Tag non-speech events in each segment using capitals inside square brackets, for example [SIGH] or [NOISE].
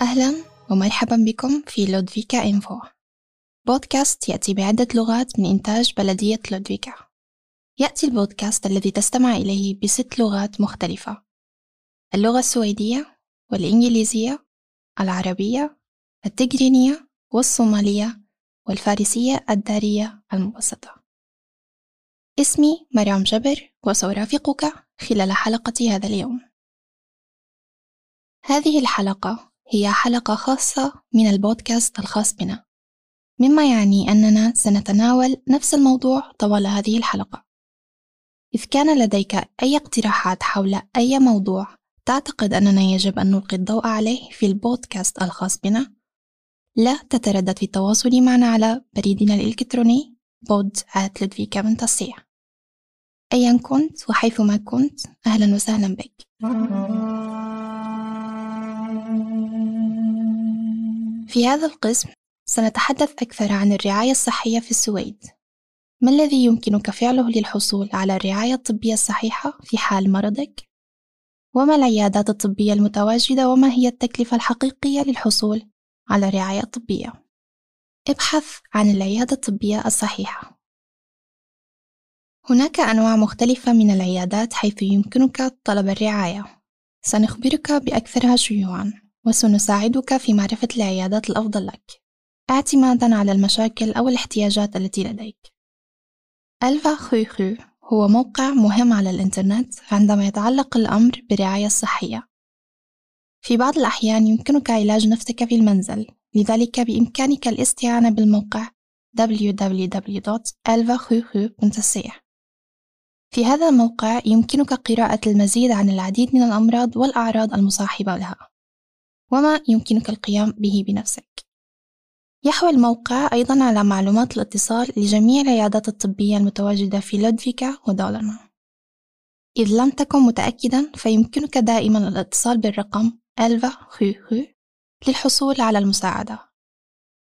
أهلا ومرحبا بكم في لودفيكا إنفو بودكاست يأتي بعدة لغات من إنتاج بلدية لودفيكا. يأتي البودكاست الذي تستمع إليه بست لغات مختلفة. اللغة السويدية والإنجليزية العربية التجرينية والصومالية والفارسية الدارية المبسطة اسمي مريم جبر وسأرافقك خلال حلقة هذا اليوم. هذه الحلقة هي حلقة خاصة من البودكاست الخاص بنا. مما يعني أننا سنتناول نفس الموضوع طوال هذه الحلقة. إذ كان لديك أي اقتراحات حول أي موضوع تعتقد أننا يجب أن نلقي الضوء عليه في البودكاست الخاص بنا؟ لا تتردد في التواصل معنا على بريدنا الإلكتروني تصيح أيا كنت وحيثما كنت أهلا وسهلا بك. في هذا القسم سنتحدث أكثر عن الرعاية الصحية في السويد. ما الذي يمكنك فعله للحصول على الرعاية الطبية الصحيحة في حال مرضك؟ وما العيادات الطبية المتواجدة؟ وما هي التكلفة الحقيقية للحصول على الرعاية الطبية؟ ابحث عن العيادة الطبية الصحيحة. هناك أنواع مختلفة من العيادات حيث يمكنك طلب الرعاية. سنخبرك بأكثرها شيوعًا. وسنساعدك في معرفة العيادات الأفضل لك. اعتمادا على المشاكل أو الاحتياجات التي لديك. ألفا خوخو هو موقع مهم على الإنترنت عندما يتعلق الأمر بالرعاية الصحية في بعض الأحيان يمكنك علاج نفسك في المنزل لذلك بإمكانك الاستعانة بالموقع www.alvachuchu.ch في هذا الموقع يمكنك قراءة المزيد عن العديد من الأمراض والأعراض المصاحبة لها. وما يمكنك القيام به بنفسك. يحوي الموقع أيضا على معلومات الاتصال لجميع العيادات الطبية المتواجدة في لودفيكا ودولنا إذ لم تكن متأكدا فيمكنك دائما الاتصال بالرقم ألفا خو للحصول على المساعدة.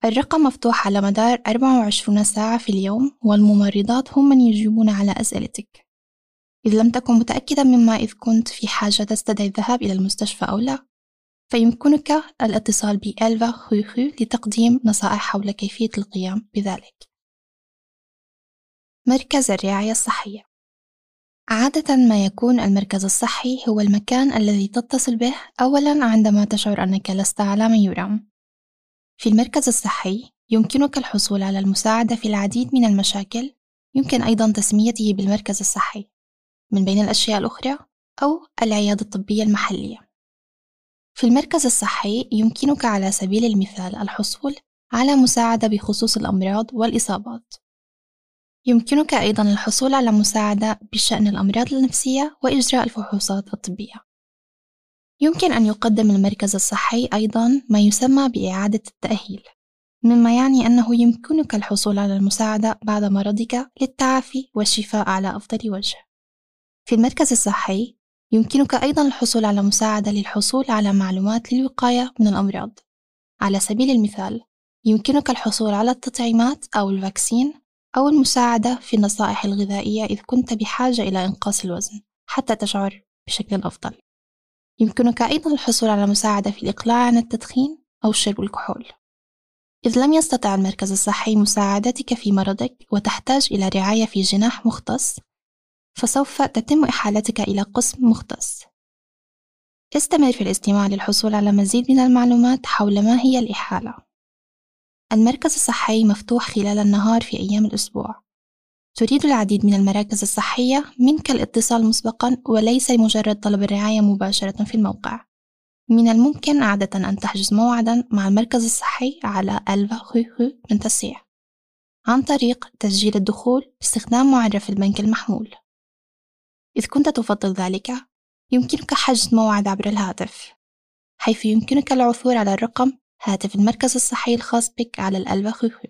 الرقم مفتوح على مدار 24 ساعة في اليوم والممرضات هم من يجيبون على أسئلتك. إذ لم تكن متأكدا مما إذ كنت في حاجة تستدعي الذهاب إلى المستشفى أو لا. فيمكنك الاتصال بألفا خوخو لتقديم نصائح حول كيفية القيام بذلك. مركز الرعاية الصحية عادة ما يكون المركز الصحي هو المكان الذي تتصل به أولاً عندما تشعر أنك لست على ما يرام. في المركز الصحي يمكنك الحصول على المساعدة في العديد من المشاكل يمكن أيضا تسميته بالمركز الصحي من بين الأشياء الأخرى أو العيادة الطبية المحلية في المركز الصحي يمكنك على سبيل المثال الحصول على مساعدة بخصوص الأمراض والإصابات. يمكنك أيضا الحصول على مساعدة بشأن الأمراض النفسية وإجراء الفحوصات الطبية. يمكن أن يقدم المركز الصحي أيضا ما يسمى بإعادة التأهيل، مما يعني أنه يمكنك الحصول على المساعدة بعد مرضك للتعافي والشفاء على أفضل وجه. في المركز الصحي يمكنك أيضا الحصول على مساعدة للحصول على معلومات للوقاية من الأمراض. على سبيل المثال يمكنك الحصول على التطعيمات أو الفاكسين أو المساعدة في النصائح الغذائية إذ كنت بحاجة إلى إنقاص الوزن حتى تشعر بشكل أفضل. يمكنك أيضا الحصول على مساعدة في الإقلاع عن التدخين أو شرب الكحول. إذ لم يستطع المركز الصحي مساعدتك في مرضك وتحتاج إلى رعاية في جناح مختص فسوف تتم إحالتك إلى قسم مختص. استمر في الاستماع للحصول على مزيد من المعلومات حول ما هي الإحالة. المركز الصحي مفتوح خلال النهار في أيام الأسبوع. تريد العديد من المراكز الصحية منك الاتصال مسبقا وليس مجرد طلب الرعاية مباشرة في الموقع. من الممكن عادة أن تحجز موعدا مع المركز الصحي على ألفا من تسيح عن طريق تسجيل الدخول باستخدام معرف البنك المحمول. إذ كنت تفضل ذلك يمكنك حجز موعد عبر الهاتف حيث يمكنك العثور على الرقم هاتف المركز الصحي الخاص بك على الألبخوخو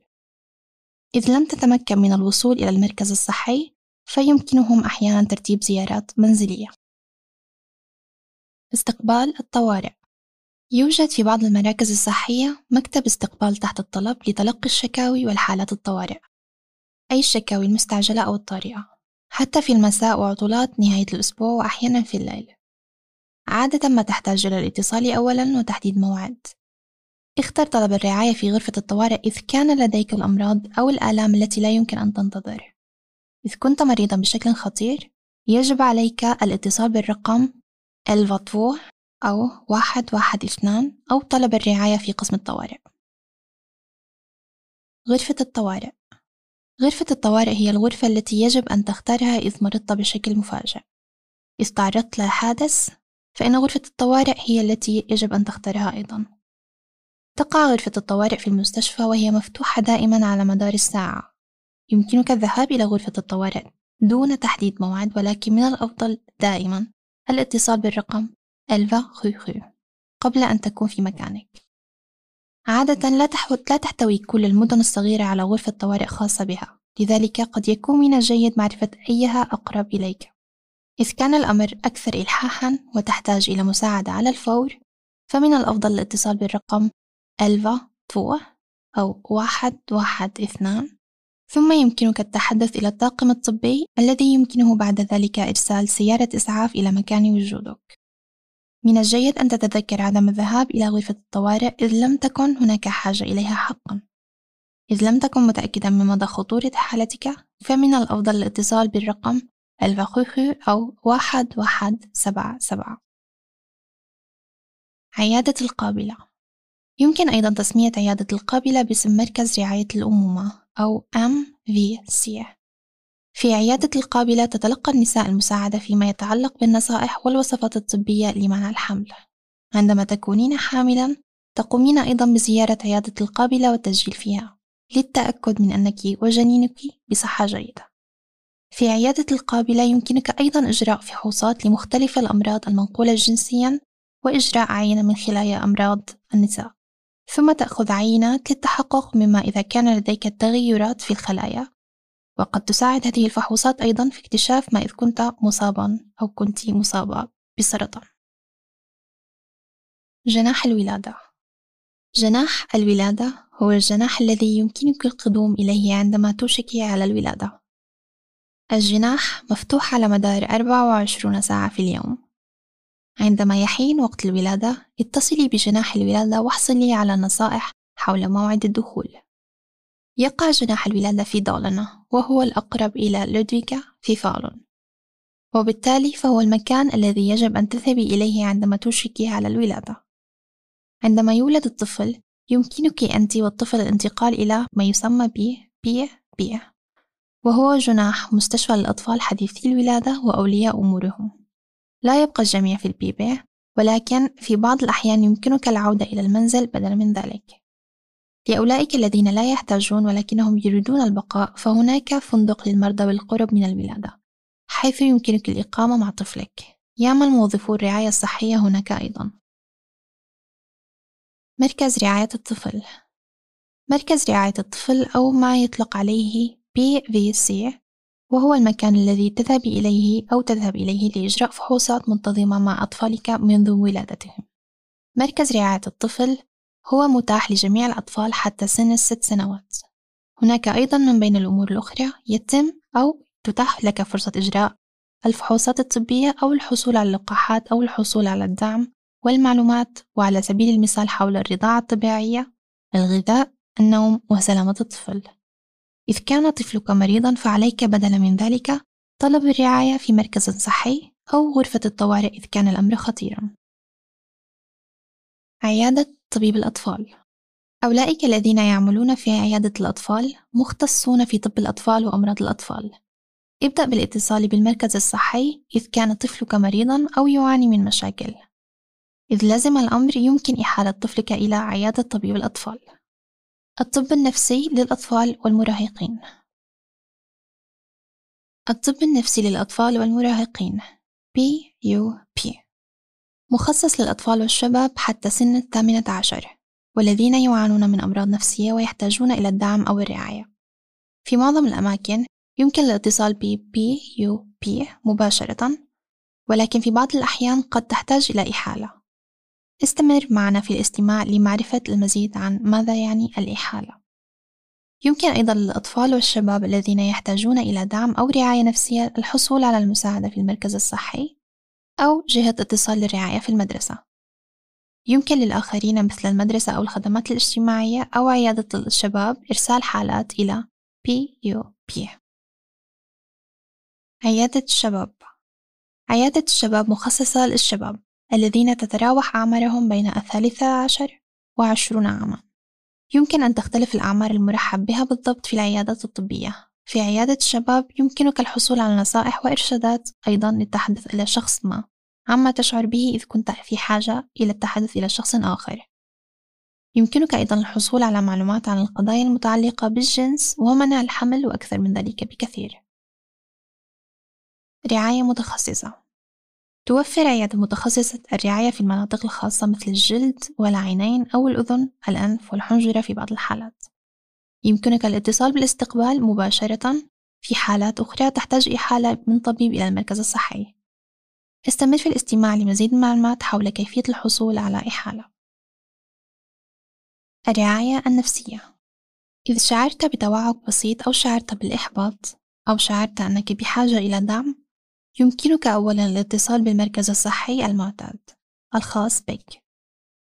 إذ لم تتمكن من الوصول إلى المركز الصحي فيمكنهم أحيانا ترتيب زيارات منزلية. استقبال الطوارئ. يوجد في بعض المراكز الصحية مكتب استقبال تحت الطلب لتلقي الشكاوي والحالات الطوارئ أي الشكاوي المستعجلة أو الطارئة. حتى في المساء وعطلات نهاية الأسبوع وأحيانا في الليل. عادة ما تحتاج إلى الاتصال أولا وتحديد موعد. اختر طلب الرعاية في غرفة الطوارئ إذ كان لديك الأمراض أو الآلام التي لا يمكن أن تنتظر. إذ كنت مريضا بشكل خطير يجب عليك الاتصال بالرقم الفاتفو أو واحد واحد اثنان أو طلب الرعاية في قسم الطوارئ. غرفة الطوارئ. غرفة الطوارئ هي الغرفة التي يجب أن تختارها إذ مرضت بشكل مفاجئ. إذ تعرضت لحادث فإن غرفة الطوارئ هي التي يجب أن تختارها أيضا. تقع غرفة الطوارئ في المستشفى وهي مفتوحة دائما على مدار الساعة. يمكنك الذهاب إلى غرفة الطوارئ دون تحديد موعد ولكن من الأفضل دائما الاتصال بالرقم ألفا خو قبل أن تكون في مكانك. عادة لا, لا تحتوي كل المدن الصغيرة على غرفة طوارئ خاصة بها. لذلك قد يكون من الجيد معرفة أيها أقرب إليك. إذ كان الأمر أكثر إلحاحا وتحتاج إلى مساعدة على الفور فمن الأفضل الاتصال بالرقم ألفا تو أو واحد واحد اثنان. ثم يمكنك التحدث إلى الطاقم الطبي الذي يمكنه بعد ذلك إرسال سيارة إسعاف إلى مكان وجودك من الجيد أن تتذكر عدم الذهاب إلى غرفة الطوارئ إذ لم تكن هناك حاجة إليها حقا. إذ لم تكن متأكدا من مدى خطورة حالتك فمن الأفضل الاتصال بالرقم الفخوخو أو واحد واحد سبعة سبعة. عيادة القابلة. يمكن أيضا تسمية عيادة القابلة باسم مركز رعاية الأمومة أو MVC في عيادة القابلة تتلقى النساء المساعدة فيما يتعلق بالنصائح والوصفات الطبية لمنع الحمل. عندما تكونين حاملا تقومين أيضا بزيارة عيادة القابلة والتسجيل فيها للتأكد من أنك وجنينك بصحة جيدة. في عيادة القابلة يمكنك أيضا إجراء فحوصات لمختلف الأمراض المنقولة جنسيا وإجراء عينة من خلايا أمراض النساء. ثم تأخذ عينات للتحقق مما إذا كان لديك تغيرات في الخلايا وقد تساعد هذه الفحوصات أيضا في اكتشاف ما إذا كنت مصابا أو كنت مصابة بسرطان. جناح الولادة. جناح الولادة هو الجناح الذي يمكنك القدوم إليه عندما توشكي على الولادة. الجناح مفتوح على مدار 24 ساعة في اليوم. عندما يحين وقت الولادة اتصلي بجناح الولادة واحصلي على نصائح حول موعد الدخول. يقع جناح الولادة في دولنا وهو الأقرب إلى لودفيكا في فالون. وبالتالي فهو المكان الذي يجب أن تذهبي إليه عندما توشكي على الولادة. عندما يولد الطفل يمكنك أنت والطفل الانتقال إلى ما يسمى ب BB وهو جناح مستشفى للأطفال حديثي الولادة وأولياء أمورهم. لا يبقى الجميع في ال BB ولكن في بعض الأحيان يمكنك العودة إلى المنزل بدلا من ذلك. لأولئك الذين لا يحتاجون ولكنهم يريدون البقاء فهناك فندق للمرضى بالقرب من الولادة حيث يمكنك الإقامة مع طفلك. يعمل موظفو الرعاية الصحية هناك أيضا؟ مركز رعاية الطفل. مركز رعاية الطفل أو ما يطلق عليه PVC وهو المكان الذي تذهب إليه أو تذهب إليه لإجراء فحوصات منتظمة مع أطفالك منذ ولادتهم. مركز رعاية الطفل هو متاح لجميع الأطفال حتى سن الست سنوات. هناك أيضا من بين الأمور الأخرى يتم أو تتاح لك فرصة إجراء الفحوصات الطبية أو الحصول على اللقاحات أو الحصول على الدعم والمعلومات وعلى سبيل المثال حول الرضاعة الطبيعية الغذاء النوم وسلامة الطفل. إذ كان طفلك مريضا فعليك بدلا من ذلك طلب الرعاية في مركز صحي أو غرفة الطوارئ إذ كان الأمر خطيرا. عيادة طبيب الأطفال. أولئك الذين يعملون في عيادة الأطفال مختصون في طب الأطفال وأمراض الأطفال. ابدأ بالاتصال بالمركز الصحي إذ كان طفلك مريضا أو يعاني من مشاكل. إذ لزم الأمر يمكن إحالة طفلك إلى عيادة طبيب الأطفال. الطب النفسي للأطفال والمراهقين. الطب النفسي للأطفال والمراهقين. PUP مخصص للأطفال والشباب حتى سن الثامنة عشر والذين يعانون من أمراض نفسية ويحتاجون إلى الدعم أو الرعاية. في معظم الأماكن يمكن الاتصال ب PUP مباشرة ولكن في بعض الأحيان قد تحتاج إلى إحالة. استمر معنا في الاستماع لمعرفة المزيد عن ماذا يعني الإحالة. يمكن أيضا للأطفال والشباب الذين يحتاجون إلى دعم أو رعاية نفسية الحصول على المساعدة في المركز الصحي. أو جهة اتصال للرعاية في المدرسة. يمكن للآخرين مثل المدرسة أو الخدمات الاجتماعية أو عيادة الشباب إرسال حالات إلى PUP عيادة الشباب. عيادة الشباب مخصصة للشباب الذين تتراوح أعمارهم بين الثالثة عشر وعشرون عامًا. يمكن أن تختلف الأعمار المرحب بها بالضبط في العيادات الطبية. في عيادة الشباب يمكنك الحصول على نصائح وإرشادات أيضًا للتحدث إلى شخص ما عما تشعر به إذ كنت في حاجة إلى التحدث إلى شخص آخر. يمكنك أيضًا الحصول على معلومات عن القضايا المتعلقة بالجنس ومنع الحمل وأكثر من ذلك بكثير. رعاية متخصصة. توفر عيادة متخصصة الرعاية في المناطق الخاصة مثل الجلد والعينين أو الأذن، الأنف والحنجرة في بعض الحالات. يمكنك الاتصال بالاستقبال مباشرة في حالات أخرى تحتاج إحالة من طبيب إلى المركز الصحي. استمر في الاستماع لمزيد من المعلومات حول كيفية الحصول على إحالة. الرعاية النفسية إذا شعرت بتوعك بسيط أو شعرت بالإحباط أو شعرت أنك بحاجة إلى دعم يمكنك أولا الاتصال بالمركز الصحي المعتاد الخاص بك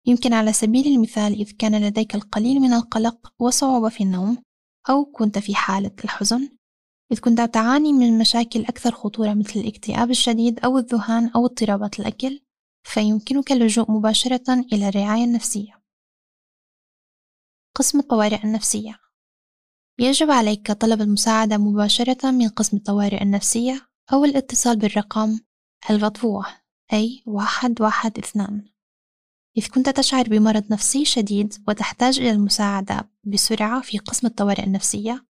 يمكن على سبيل المثال إذ كان لديك القليل من القلق وصعوبة في النوم أو كنت في حالة الحزن إذ كنت تعاني من مشاكل أكثر خطورة مثل الاكتئاب الشديد أو الذهان أو اضطرابات الأكل فيمكنك اللجوء مباشرة إلى الرعاية النفسية. قسم الطوارئ النفسية. يجب عليك طلب المساعدة مباشرة من قسم الطوارئ النفسية أو الاتصال بالرقم المطبوع أي واحد واحد اثنان. إذ كنت تشعر بمرض نفسي شديد وتحتاج إلى المساعدة بسرعة في قسم الطوارئ النفسية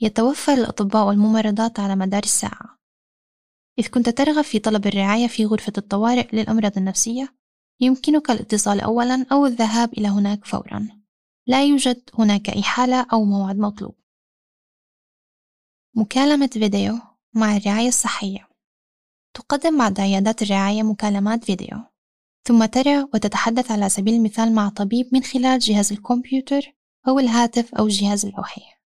يتوفر الأطباء والممرضات على مدار الساعة. إذ كنت ترغب في طلب الرعاية في غرفة الطوارئ للأمراض النفسية يمكنك الاتصال أولا أو الذهاب إلى هناك فورا. لا يوجد هناك إحالة أو موعد مطلوب. مكالمة فيديو مع الرعاية الصحية. تقدم بعض عيادات الرعاية مكالمات فيديو. ثم ترى وتتحدث على سبيل المثال مع طبيب من خلال جهاز الكمبيوتر أو الهاتف أو الجهاز اللوحي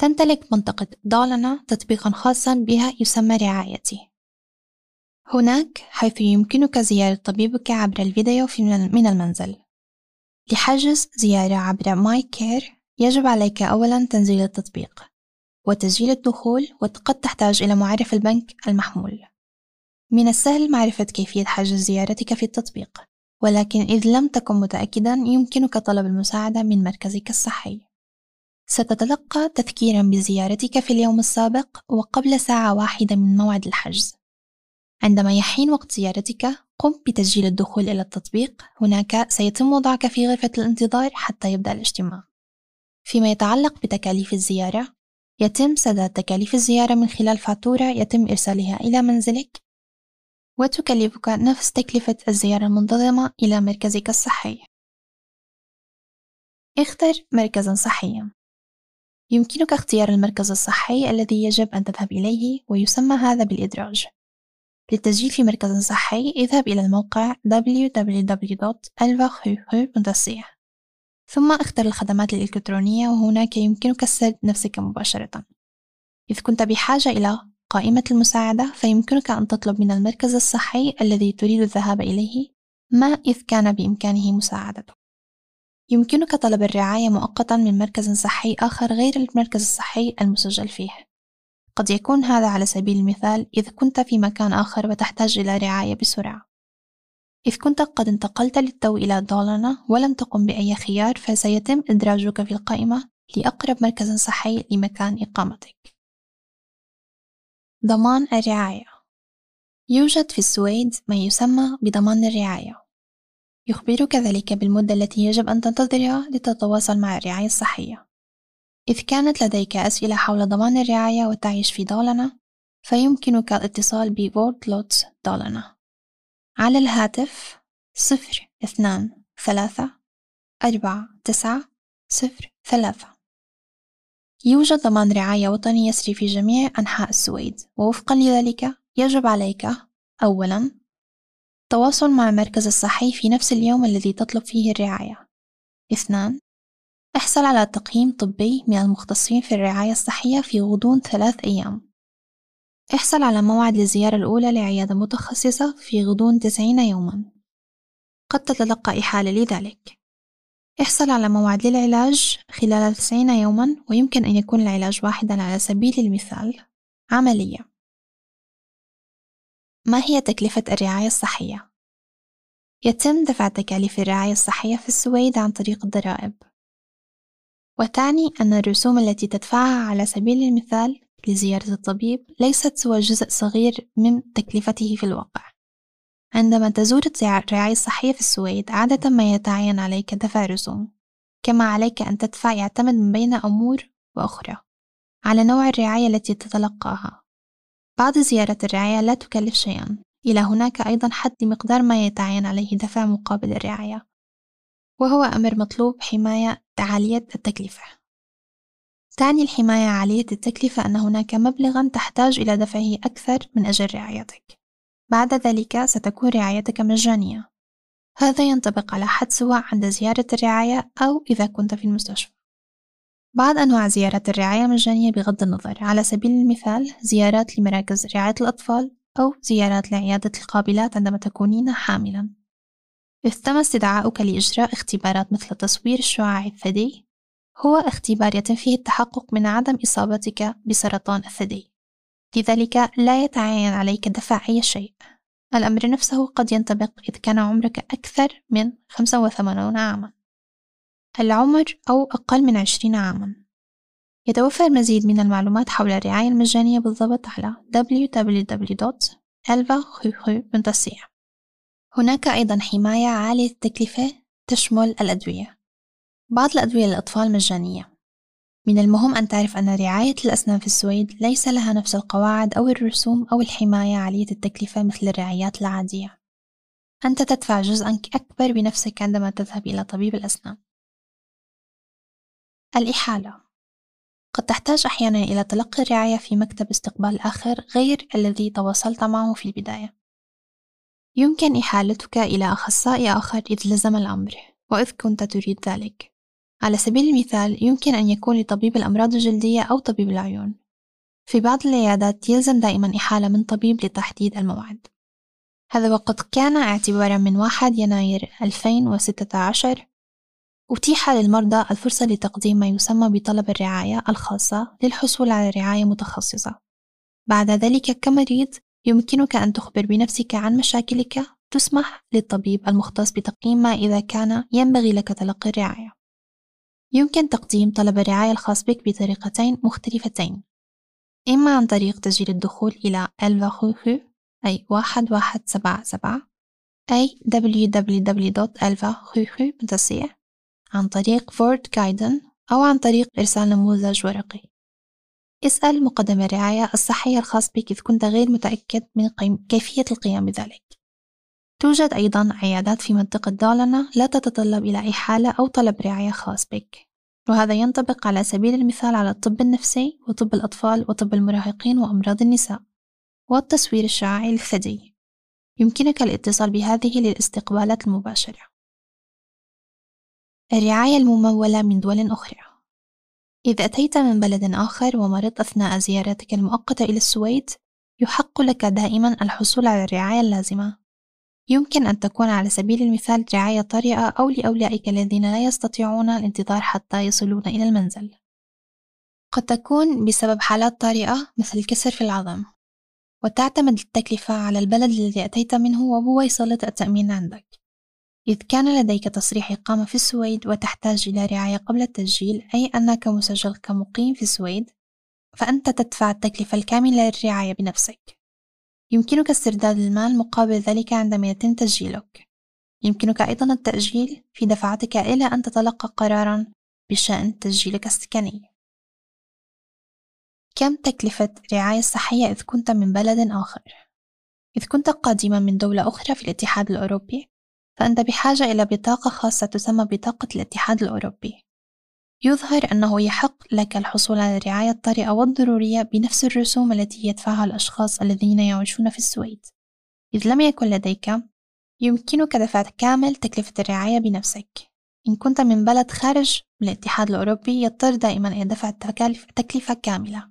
تمتلك منطقة دالارنا تطبيقا خاصا بها يسمى رعايتي. هناك حيث يمكنك زيارة طبيبك عبر الفيديو من المنزل. لحجز زيارة عبر My Care يجب عليك أولا تنزيل التطبيق وتسجيل الدخول وقد تحتاج إلى معرف البنك المحمول. من السهل معرفة كيفية حجز زيارتك في التطبيق ولكن إذ لم تكن متأكدا يمكنك طلب المساعدة من مركزك الصحي. ستتلقى تذكيرا بزيارتك في اليوم السابق وقبل ساعة واحدة من موعد الحجز. عندما يحين وقت زيارتك قم بتسجيل الدخول إلى التطبيق. هناك سيتم وضعك في غرفة الانتظار حتى يبدأ الاجتماع. فيما يتعلق بتكاليف الزيارة يتم سداد تكاليف الزيارة من خلال فاتورة يتم إرسالها إلى منزلك. وتكلفك نفس تكلفة الزيارة المنتظمة إلى مركزك الصحي. اختر مركزا صحيا. يمكنك اختيار المركز الصحي الذي يجب أن تذهب إليه ويسمى هذا بالإدراج. للتسجيل في مركز صحي اذهب إلى الموقع www.elvahuhu.ca [LAUGHS] ثم اختر الخدمات الإلكترونية وهناك يمكنك السجل نفسك مباشرة إذ كنت بحاجة إلى قائمة المساعدة فيمكنك أن تطلب من المركز الصحي الذي تريد الذهاب إليه ما إذ كان بإمكانه مساعدتك يمكنك طلب الرعاية مؤقتا من مركز صحي آخر غير المركز الصحي المسجل فيه. قد يكون هذا على سبيل المثال إذ كنت في مكان آخر وتحتاج إلى رعاية بسرعة. إذ كنت قد انتقلت للتو إلى دولنا ولم تقم بأي خيار فسيتم إدراجك في القائمة لأقرب مركز صحي لمكان إقامتك. ضمان الرعاية. يوجد في السويد ما يسمى بضمان الرعاية. يخبرك ذلك بالمدة التي يجب أن تنتظرها لتتواصل مع الرعاية الصحية. إذ كانت لديك أسئلة حول ضمان الرعاية وتعيش في دولنا فيمكنك الاتصال بورد دولنا. على الهاتف صفر اثنان ثلاثة أربعة تسعة صفر ثلاثة. يوجد ضمان رعاية وطني يسري في جميع أنحاء السويد. ووفقا لذلك يجب عليك أولا التواصل مع المركز الصحي في نفس اليوم الذي تطلب فيه الرعاية. اثنان احصل على تقييم طبي من المختصين في الرعاية الصحية في غضون ثلاث أيام. احصل على موعد للزيارة الأولى لعيادة متخصصة في غضون تسعين يوما. قد تتلقى إحالة لذلك. احصل على موعد للعلاج خلال 90 يوما ويمكن أن يكون العلاج واحدا على سبيل المثال. عملية. ما هي تكلفة الرعاية الصحية؟ يتم دفع تكاليف الرعاية الصحية في السويد عن طريق الضرائب. وتعني أن الرسوم التي تدفعها على سبيل المثال لزيارة الطبيب ليست سوى جزء صغير من تكلفته في الواقع. عندما تزور الرعاية الصحية في السويد عادة ما يتعين عليك دفع رسوم كما عليك أن تدفع يعتمد من بين أمور وأخرى على نوع الرعاية التي تتلقاها. بعض زيارات الرعاية لا تكلف شيئا. إلى هناك أيضا حد لمقدار ما يتعين عليه دفع مقابل الرعاية وهو أمر مطلوب حماية عالية التكلفة. تعني الحماية عالية التكلفة أن هناك مبلغا تحتاج إلى دفعه أكثر من أجل رعايتك. بعد ذلك ستكون رعايتك مجانية. هذا ينطبق على حد سواء عند زيارة الرعاية أو إذا كنت في المستشفى. بعض أنواع زيارات الرعاية مجانية بغض النظر على سبيل المثال زيارات لمراكز رعاية الأطفال أو زيارات لعيادة القابلات عندما تكونين حاملا. إذ تم استدعاؤك لإجراء اختبارات مثل تصوير الشعاع الثدي. هو اختبار يتم فيه التحقق من عدم إصابتك بسرطان الثدي. لذلك لا يتعين عليك دفع أي شيء. الأمر نفسه قد ينطبق إذا كان عمرك أكثر من 85 عاما. العمر أو أقل من 20 عاما. يتوفر مزيد من المعلومات حول الرعاية المجانية بالضبط على www.elvahuhu.ca هناك أيضا حماية عالية التكلفة تشمل الأدوية. بعض الأدوية للأطفال مجانية. من المهم أن تعرف أن رعاية الأسنان في السويد ليس لها نفس القواعد أو الرسوم أو الحماية عالية التكلفة مثل الرعايات العادية. أنت تدفع جزءا أكبر بنفسك عندما تذهب إلى طبيب الأسنان. الإحالة. قد تحتاج أحيانا إلى تلقي الرعاية في مكتب استقبال آخر غير الذي تواصلت معه في البداية. يمكن إحالتك إلى أخصائي آخر إذا لزم الأمر وإذ كنت تريد ذلك. على سبيل المثال يمكن أن يكون لطبيب الأمراض الجلدية أو طبيب العيون في بعض العيادات يلزم دائما إحالة من طبيب لتحديد الموعد. هذا وقد كان اعتبارا من 1 يناير 2016 أتيح للمرضى الفرصة لتقديم ما يسمى بطلب الرعاية الخاصة للحصول على رعاية متخصصة. بعد ذلك كمريض يمكنك أن تخبر بنفسك عن مشاكلك تسمح للطبيب المختص بتقييم ما إذا كان ينبغي لك تلقي الرعاية. يمكن تقديم طلب الرعاية الخاص بك بطريقتين مختلفتين. إما عن طريق تسجيل الدخول إلى ألفا أي واحد واحد سبعة سبعة أي www.alvahuhu.ca عن طريق فورد جايدن أو عن طريق إرسال نموذج ورقي. اسأل مقدم الرعاية الصحية الخاص بك إذ كنت غير متأكد من كيفية القيام بذلك. توجد أيضا عيادات في منطقة دالنا لا تتطلب إلى إحالة أو طلب رعاية خاص بك. وهذا ينطبق على سبيل المثال على الطب النفسي وطب الأطفال وطب المراهقين وأمراض النساء والتصوير الشعاعي الثدي يمكنك الاتصال بهذه للاستقبالات المباشرة. الرعاية الممولة من دول أخرى. إذا أتيت من بلد آخر ومرضت أثناء زيارتك المؤقتة إلى السويد يحق لك دائما الحصول على الرعاية اللازمة. يمكن أن تكون على سبيل المثال رعاية طارئة أو لأولئك الذين لا يستطيعون الانتظار حتى يصلون إلى المنزل. قد تكون بسبب حالات طارئة مثل كسر في العظم وتعتمد التكلفة على البلد الذي أتيت منه وبويصلة التأمين عندك. إذ كان لديك تصريح إقامة في السويد وتحتاج إلى رعاية قبل التسجيل أي أنك مسجل كمقيم في السويد فأنت تدفع التكلفة الكاملة للرعاية بنفسك. يمكنك استرداد المال مقابل ذلك عندما يتم تسجيلك. يمكنك أيضا التأجيل في دفعتك إلى أن تتلقى قرارا بشأن تسجيلك السكني. كم تكلفة رعاية صحية إذ كنت من بلد آخر؟ إذ كنت قادما من دولة أخرى في الاتحاد الأوروبي فأنت بحاجة إلى بطاقة خاصة تسمى بطاقة الاتحاد الأوروبي. يظهر أنه يحق لك الحصول على الرعاية الطارئة والضرورية بنفس الرسوم التي يدفعها الأشخاص الذين يعيشون في السويد. إذ لم يكن لديك يمكنك دفع كامل تكلفة الرعاية بنفسك. إن كنت من بلد خارج الاتحاد الأوروبي يضطر دائما إلى دفع تكلفة كاملة.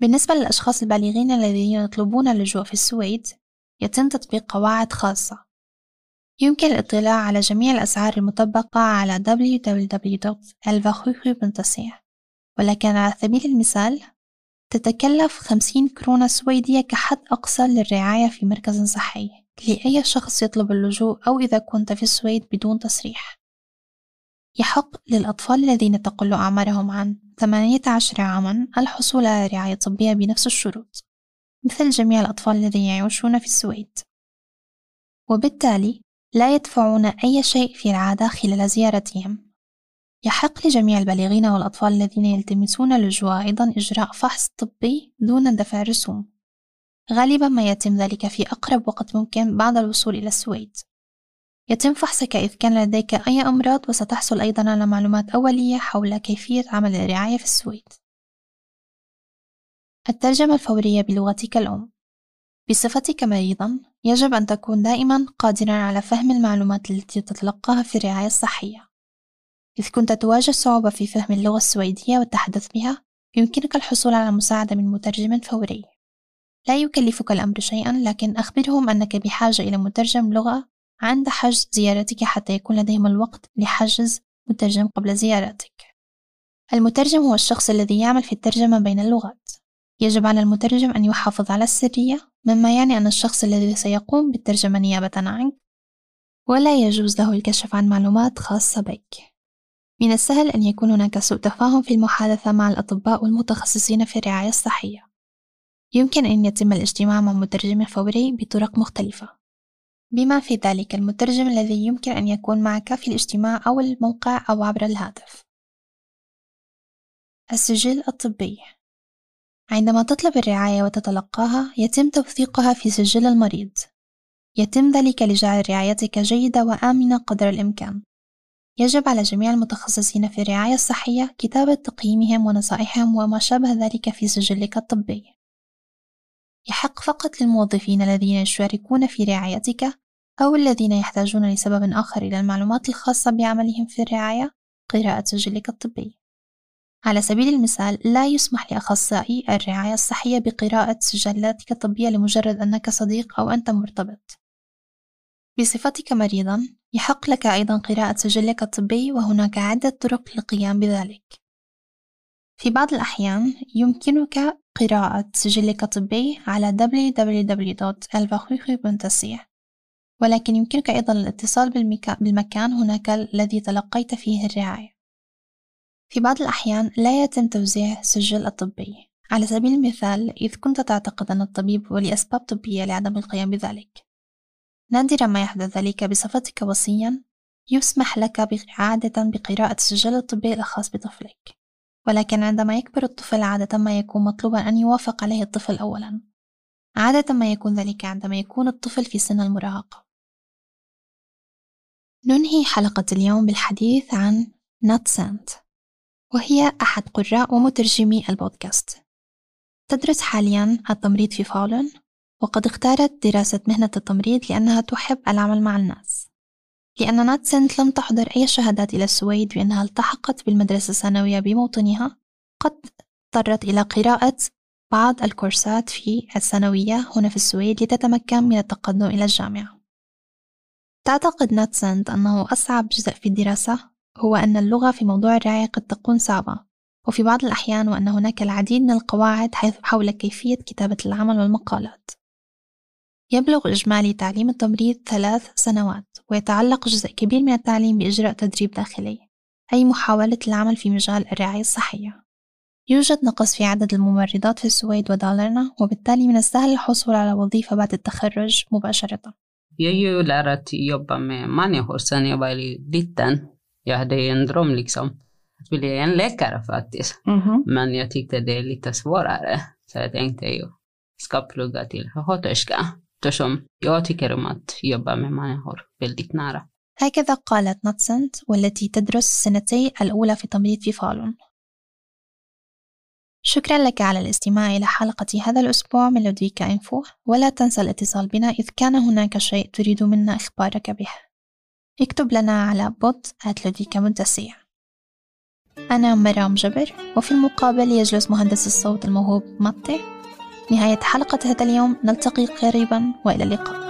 بالنسبة للأشخاص البالغين الذين يطلبون اللجوء في السويد يتم تطبيق قواعد خاصة. يمكن الاطلاع على جميع الأسعار المطبقة على www.elvahuhu.ch ولكن على سبيل المثال تتكلف 50 كرونة سويدية كحد أقصى للرعاية في مركز صحي لأي شخص يطلب اللجوء أو إذا كنت في السويد بدون تصريح. يحق للأطفال الذين تقل أعمارهم عن 18 عامًا الحصول على رعاية طبية بنفس الشروط مثل جميع الأطفال الذين يعيشون في السويد. وبالتالي لا يدفعون أي شيء في العادة خلال زيارتهم. يحق لجميع البالغين والأطفال الذين يلتمسون اللجوء أيضا إجراء فحص طبي دون دفع رسوم. غالبا ما يتم ذلك في أقرب وقت ممكن بعد الوصول إلى السويد. يتم فحصك إذا كان لديك أي أمراض وستحصل أيضا على معلومات أولية حول كيفية عمل الرعاية في السويد. الترجمة الفورية بلغتك الأم. بصفتك مريضا يجب أن تكون دائما قادرا على فهم المعلومات التي تتلقاها في الرعاية الصحية. إذ كنت تواجه صعوبة في فهم اللغة السويدية والتحدث بها يمكنك الحصول على مساعدة من مترجم فوري. لا يكلفك الأمر شيئا لكن أخبرهم أنك بحاجة إلى مترجم لغة عند حجز زيارتك حتى يكون لديهم الوقت لحجز مترجم قبل زيارتك. المترجم هو الشخص الذي يعمل في الترجمة بين اللغات. يجب على المترجم أن يحافظ على السرية مما يعني أن الشخص الذي سيقوم بالترجمة نيابة عنك ولا يجوز له الكشف عن معلومات خاصة بك. من السهل أن يكون هناك سوء تفاهم في المحادثة مع الأطباء والمتخصصين في الرعاية الصحية. يمكن أن يتم الاجتماع مع مترجم فوري بطرق مختلفة. بما في ذلك المترجم الذي يمكن أن يكون معك في الاجتماع أو الموقع أو عبر الهاتف. السجل الطبي. عندما تطلب الرعاية وتتلقاها يتم توثيقها في سجل المريض. يتم ذلك لجعل رعايتك جيدة وآمنة قدر الإمكان. يجب على جميع المتخصصين في الرعاية الصحية كتابة تقييمهم ونصائحهم وما شابه ذلك في سجلك الطبي. يحق فقط للموظفين الذين يشاركون في رعايتك أو الذين يحتاجون لسبب آخر إلى المعلومات الخاصة بعملهم في الرعاية قراءة سجلك الطبي. على سبيل المثال لا يسمح لأخصائي الرعاية الصحية بقراءة سجلاتك الطبية لمجرد أنك صديق أو أنت مرتبط. بصفتك مريضا يحق لك أيضا قراءة سجلك الطبي وهناك عدة طرق للقيام بذلك. في بعض الأحيان يمكنك قراءة سجلك الطبي على www.elvahuhu.ch ولكن يمكنك أيضا الاتصال بالمكان هناك الذي تلقيت فيه الرعاية. في بعض الأحيان لا يتم توزيع سجل الطبي. على سبيل المثال إذ كنت تعتقد أن الطبيب ولأسباب طبية لعدم القيام بذلك. نادرا ما يحدث ذلك بصفتك وصيا يسمح لك عادة بقراءة السجل الطبي الخاص بطفلك. ولكن عندما يكبر الطفل عادة ما يكون مطلوبا أن يوافق عليه الطفل أولا. عادة ما يكون ذلك عندما يكون الطفل في سن المراهقة. ننهي حلقة اليوم بالحديث عن ناتسانت وهي أحد قراء ومترجمي البودكاست. تدرس حاليا التمريض في فاولن وقد اختارت دراسة مهنة التمريض لأنها تحب العمل مع الناس. لأن ناتسنت لم تحضر أي شهادات إلى السويد بأنها التحقت بالمدرسة الثانوية بموطنها قد اضطرت إلى قراءة بعض الكورسات في الثانوية هنا في السويد لتتمكن من التقدم إلى الجامعة. تعتقد ناتسنت أنه أصعب جزء في الدراسة؟ هو أن اللغة في موضوع الرعاية قد تكون صعبة وفي بعض الأحيان وأن هناك العديد من القواعد حول كيفية كتابة العمل والمقالات. يبلغ إجمالي تعليم التمريض ثلاث سنوات ويتعلق جزء كبير من التعليم بإجراء تدريب داخلي أي محاولة العمل في مجال الرعاية الصحية. يوجد نقص في عدد الممرضات في السويد ودالرنا وبالتالي من السهل الحصول على وظيفة بعد التخرج مباشرة. Jag lärare att jobba med människor sedan jag var liten. Jag hade en dröm liksom att bli en läkare faktiskt. Mm -hmm. Men jag tyckte det är lite svårare. Så jag tänkte ju ska plugga till sköterska. eftersom jag tycker om att jobba med människor väldigt nära. هكذا قالت ناتسنت والتي تدرس سنتي الأولى في تمريض في فالون شكرا لك على الاستماع إلى حلقة هذا الأسبوع من لودفيكا إنفو ولا تنسى الاتصال بنا إذ كان هناك شيء تريد منا إخبارك به اكتب لنا على لودفيكا منتسية أنا مرام جبر وفي المقابل يجلس مهندس الصوت الموهوب ماتي. نهاية حلقة هذا اليوم نلتقي قريبا وإلى اللقاء.